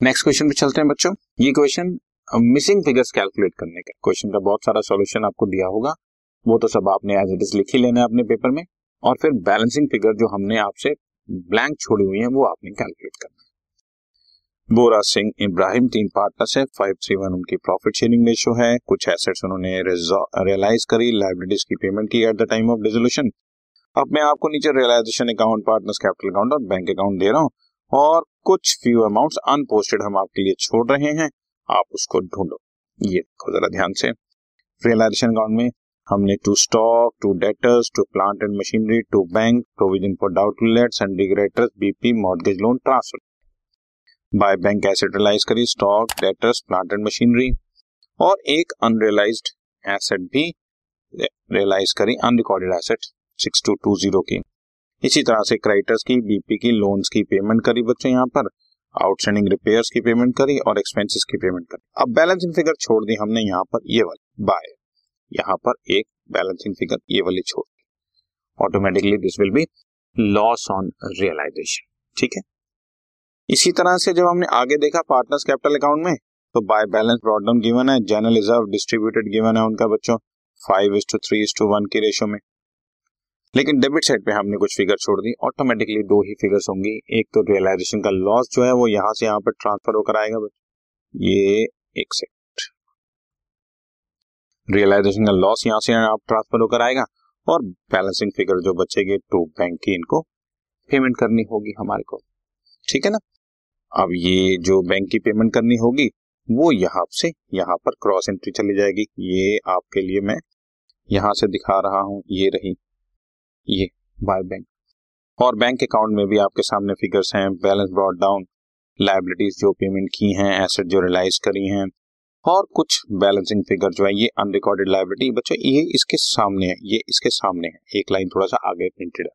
Next question पे चलते हैं बच्चों। ये क्वेश्चन मिसिंग फिगर्स कैलकुलेट करने का। क्वेश्चन का बहुत सारा सॉल्यूशन आपको दिया होगा। वो तो सब आपने एज इट इज़ लिख ही लेना है अपने पेपर में। और फिर बैलेंसिंग फिगर जो हमने आपसे ब्लैंक छोड़ी हुई है, वो आपने कैलकुलेट करना है। बोरा सिंह, इब्राहिम तीन पार्टनर्स है फाइव थ्री वन उनकी प्रॉफिट शेयरिंग रेशियो है। कुछ एसेट्स उन्होंने रियलाइज़ करी लाइबिलिटीज की पेमेंट की at the time of dissolution अब मैं आपको नीचे realisation account partners capital account और बैंक अकाउंट दे रहा हूँ। और कुछ फ्यू अमाउंट्स अनपोस्टेड हम आपके लिए छोड़ रहे हैं। आप उसको ढूंढो। ये देखो जरा ध्यान से। रियलाइजेशन अकाउंट में हमने to stock to debtors to plant and machinery to bank provision for doubtful debts and creditors BP mortgage loan transfer by bank asset realise करी stock debtors plant and machinery और एक unrealised asset भी realise करी unrecorded asset six two two zero की। इसी तरह से creditors की बीपी की लोन्स की पेमेंट करी बच्चों यहाँ पर आउटस्टैंडिंग रिपेयर्स की पेमेंट करी और एक्सपेंसेस की पेमेंट करी। अब बैलेंसिंग फिगर छोड़ दी हमने यहाँ पर ये वाली बाय यहाँ पर एक बैलेंसिंग फिगर ये वाली छोड़ दी। Automatically this will be loss on realisation ठीक है? इसी तरह से जब हमने आगे देखा पार्टनर्स कैपिटल अकाउंट में तो by balance brought down given है जनरल रिज़र्व डिस्ट्रीब्यूटेड गिवन है उनका बच्चों। Five is to three is to one की रेशियो में। लेकिन डेबिट साइड पे हमने कुछ फिगर छोड़ दी। ऑटोमेटिकली दो ही फिगर्स होंगी। एक तो रियलाइजेशन का लॉस जो है, वो यहाँ से यहाँ पर ट्रांसफ़र होकर आएगा ये एक सेकंड रियलाइजेशन का लॉस यहाँ से आप ट्रांसफ़र होकर आएगा और बैलेंसिंग फिगर जो बचेगी टू बैंक की इनको पेमेंट करनी होगी हमारे को। ठीक है ना? अब ये जो बैंक की पेमेंट करनी होगी, वो यहाँ से यहाँ पर क्रॉस एंट्री चली जाएगी। ये आपके लिए मैं यहाँ से दिखा रहा हूँ। ये रही ये बाय बैंक। और बैंक अकाउंट में भी आपके सामने फिगर्स हैं बैलेंस ब्रॉड डाउन लाइबिलिटीज जो पेमेंट की हैं एसेट जो रिलाइज करी हैं, और कुछ बैलेंसिंग फिगर जो है, ये अनरिकॉर्डेड लाइबिलिटी बच्चों, ये इसके सामने है, ये इसके सामने है। एक लाइन थोड़ा सा आगे प्रिंटेड है।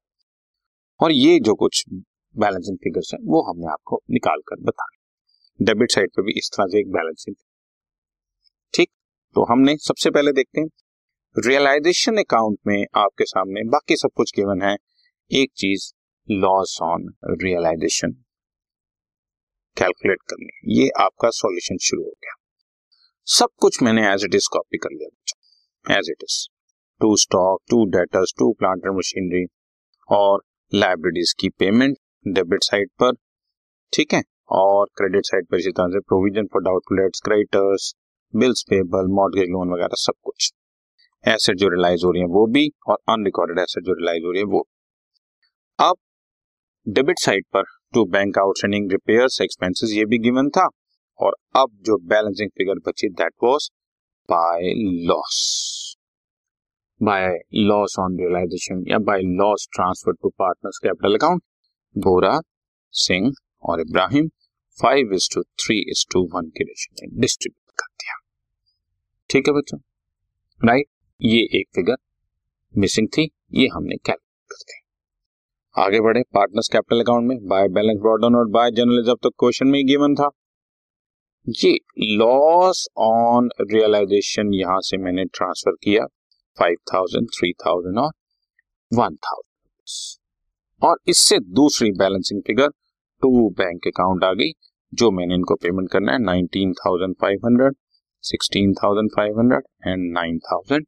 और ये जो कुछ बैलेंसिंग फिगर्स है, वो हमने आपको निकाल कर बताया डेबिट साइड पे भी इस तरह से एक बैलेंसिंग ठीक? तो हमने सबसे पहले देखते हैं रियलाइजेशन अकाउंट में आपके सामने बाकी सब कुछ गिवन है। एक चीज़ लॉस ऑन रियलाइजेशन कैलकुलेट करनी ये आपका सॉल्यूशन शुरू हो गया। सब कुछ मैंने एज इट इज़ कॉपी कर लिया as it is to stock to debtors to plant machinery और लाइब्रेरीज की पेमेंट डेबिट साइड पर। ठीक है? और क्रेडिट साइड पर इसी तरह से provision for doubtful debts creditors bills payable mortgage loan वगैरह सब कुछ। एसेट जो रिलाइज हो रही है वो भी और अनरिकॉर्डेड एसेट जो रिलाइज हो रही है वो। अब डेबिट साइड पर to bank outstanding repairs expenses ये भी गिवन था और अब जो बैलेंसिंग फिगर बची that was by loss by loss on realisation या by loss transfer to partners capital account Bora Singh और Ibrahim five is to three is to one के रेशियो में डिस्ट्रीब्यूट कर दिया। ठीक है बच्चों? राइट ये एक फिगर मिसिंग थी, ये हमने कैलकुलेट कर दी। आगे बढ़े पार्टनर्स कैपिटल अकाउंट में बाय बैलेंस ब्रॉडन और बाय जर्नलिज्म तो क्वेश्चन में गिवन था। ये लॉस ऑन रियलाइजेशन यहाँ से मैंने ट्रांसफ़र किया फाइव थाउज़ेंड थ्री थाउज़ेंड और वन थाउज़ेंड और इससे दूसरी balancing figure to bank account आ गई, जो मैंने इनको पेमेंट करना है nineteen thousand five hundred sixteen thousand five hundred and nine thousand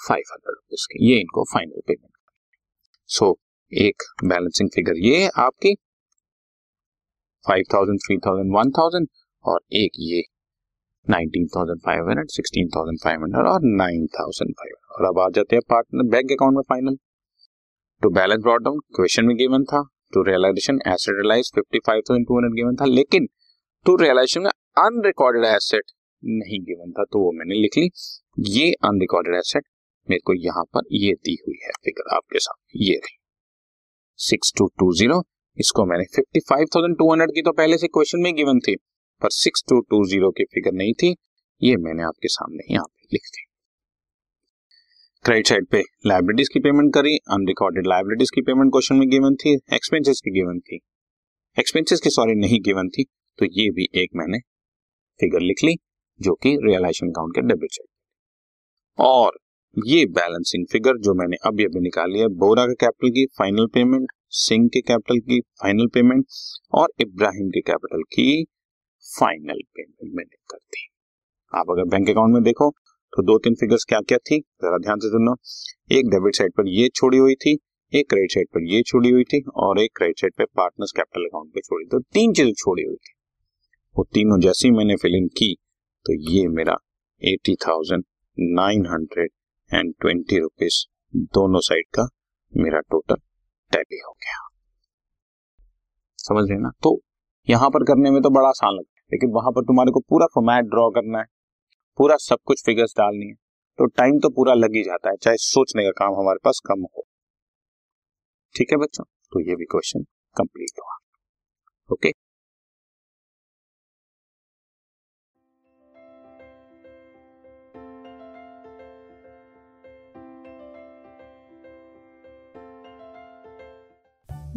five hundred rupees की। ये इनको फाइनल पेमेंट सो एक बैलेंसिंग फिगर ये आपकी। Five thousand three thousand one thousand और एक ये nineteen thousand five hundred sixteen thousand five hundred और नाइन थाउज़ेंड फाइव हंड्रेड और अब आ जाते हैं पार्टनर बैंक अकाउंट में final to balance brought down question में गिवन था। To realisation asset realise fifty five thousand two hundred given था। लेकिन टू रियलाइजेशन में अनरिकॉर्डेड एसेट नहीं गिवन था। तो वो मैंने लिख ली। ये अनरिकॉर्डेड एसेट मेरे को यहाँ पर ये दी हुई है फिगर आपके सामने, ये रही। सिक्स टू टू ज़ीरो इसको मैंने fifty five thousand two hundred की तो पहले से क्वेश्चन में गिवन थी, पर सिक्स टू टू ज़ीरो की फिगर नहीं थी, ये मैंने आपके सामने यहाँ पे लिख दी। क्रेडिट साइड पे लाइब्रेटीज की पेमेंट करी अनरिकॉर्डेड लाइब्रेटीज की पेमेंट क्वेश्चन में गिवन थी एक्सपेंसेस की गिवन थी। एक्सपेंसेस की सॉरी नहीं गिवन थी तो ये भी एक मैंने फिगर लिख ली, जो कि रियलाइजेशन अकाउंट के डेबिट साइड और ये बैलेंसिंग फिगर जो मैंने अभी अभी निकाली है, बोरा के कैपिटल की फाइनल पेमेंट सिंह के कैपिटल की फाइनल पेमेंट और इब्राहिम के कैपिटल की फाइनल पेमेंट मैंने कर दी। आप अगर बैंक अकाउंट में देखो तो दो तीन फिगर्स क्या क्या थी, जरा ध्यान से सुनो। एक डेबिट साइड पर ये छोड़ी हुई थी, एक क्रेडिट साइड पर ये छोड़ी हुई थी और एक क्रेडिट साइड पर पार्टनर्स कैपिटल अकाउंट पे छोड़ी। तो तीन चीज़ें छोड़ी हुई थी। वो तीनों जैसी मैंने फिल इन की तो ये मेरा eighty thousand nine hundred and twenty rupees दोनों साइड का मेरा टोटल टैली हो गया। समझ रहे ना? तो यहाँ पर करने में तो बड़ा आसान लगता है, लेकिन वहाँ पर तुम्हारे को पूरा फॉर्मेट ड्रॉ करना है, पूरा सब कुछ फिगर्स डालनी है तो टाइम तो पूरा लग ही जाता है, चाहे सोचने का काम हमारे पास कम हो। ठीक है बच्चों? तो ये भी क्वेश्चन कंप्लीट हुआ। Okay